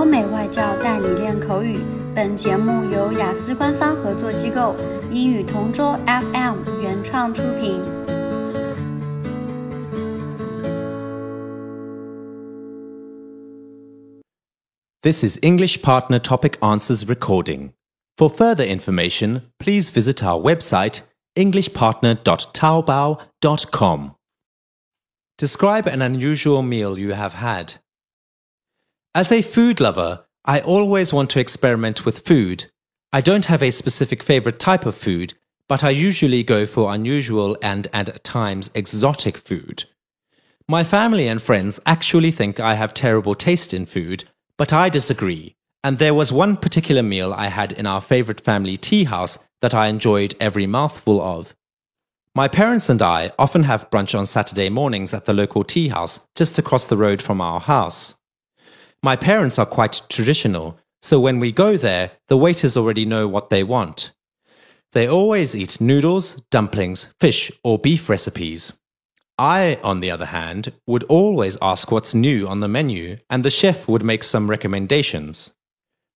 欧美外教带你练口语。本节目由雅思官方合作机构英语同桌 FM 原创出品。This is English Partner Topic Answers recording. For further information, please visit our website englishpartner.taobao.com. Describe an unusual meal you have had. As a food lover, I always want to experiment with food. I don't have a specific favorite type of food, but I usually go for unusual and at times exotic food. My family and friends actually think I have terrible taste in food, but I disagree. And there was one particular meal I had in our favorite family tea house that I enjoyed every mouthful of. My parents and I often have brunch on Saturday mornings at the local tea house just across the road from our house. My parents are quite traditional, so when we go there, the waiters already know what they want. They always eat noodles, dumplings, fish, or beef recipes. I, on the other hand, would always ask what's new on the menu, and the chef would make some recommendations.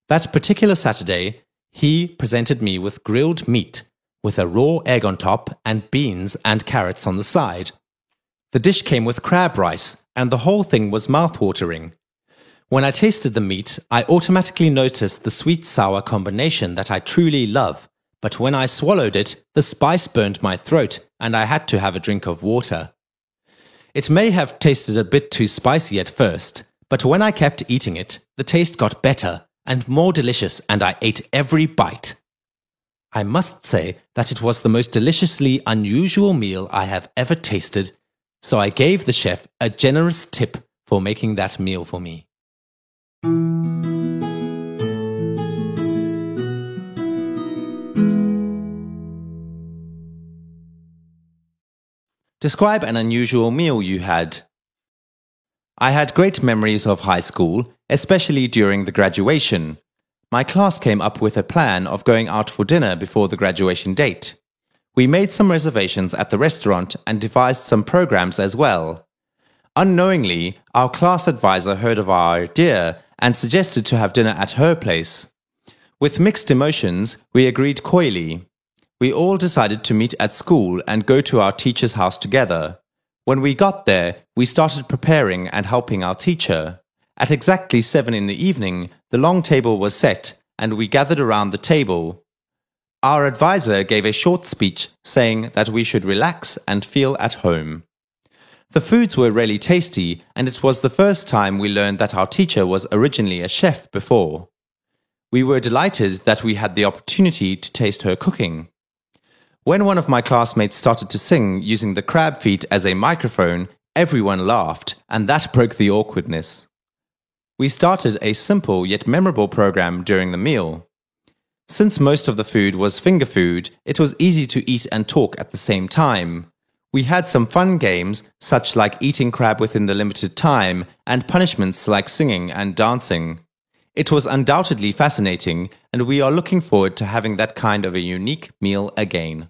That particular Saturday, he presented me with grilled meat with a raw egg on top and beans and carrots on the side. The dish came with crab rice, and the whole thing was mouth-watering. When I tasted the meat, I automatically noticed the sweet sour combination that I truly love, but when I swallowed it, the spice burned my throat and I had to have a drink of water. It may have tasted a bit too spicy at first, but when I kept eating it, the taste got better and more delicious, and I ate every bite. I must say that it was the most deliciously unusual meal I have ever tasted, so I gave the chef a generous tip for making that meal for me. Describe an unusual meal you had. I had great memories of high school, especially during the graduation my class came up with a plan of going out for dinner before the graduation date. We made some reservations at the restaurant and devised some programs as well. Unknowingly, our class advisor heard of our idea and suggested to have dinner at her place. With mixed emotions, we agreed coyly. We all decided to meet at school and go to our teacher's house together. When we got there, we started preparing and helping our teacher. At exactly seven in the evening, the long table was set, and we gathered around the table. Our advisor gave a short speech saying that we should relax and feel at home. The foods were really tasty, and it was the first time we learned that our teacher was originally a chef before. We were delighted that we had the opportunity to taste her cooking. When one of my classmates started to sing using the crab feet as a microphone, everyone laughed, and that broke the awkwardness. We started a simple yet memorable program during the meal. Since most of the food was finger food, it was easy to eat and talk at the same time. We had some fun games, such like eating crab within the limited time, and punishments like singing and dancing. It was undoubtedly fascinating, and we are looking forward to having that kind of a unique meal again.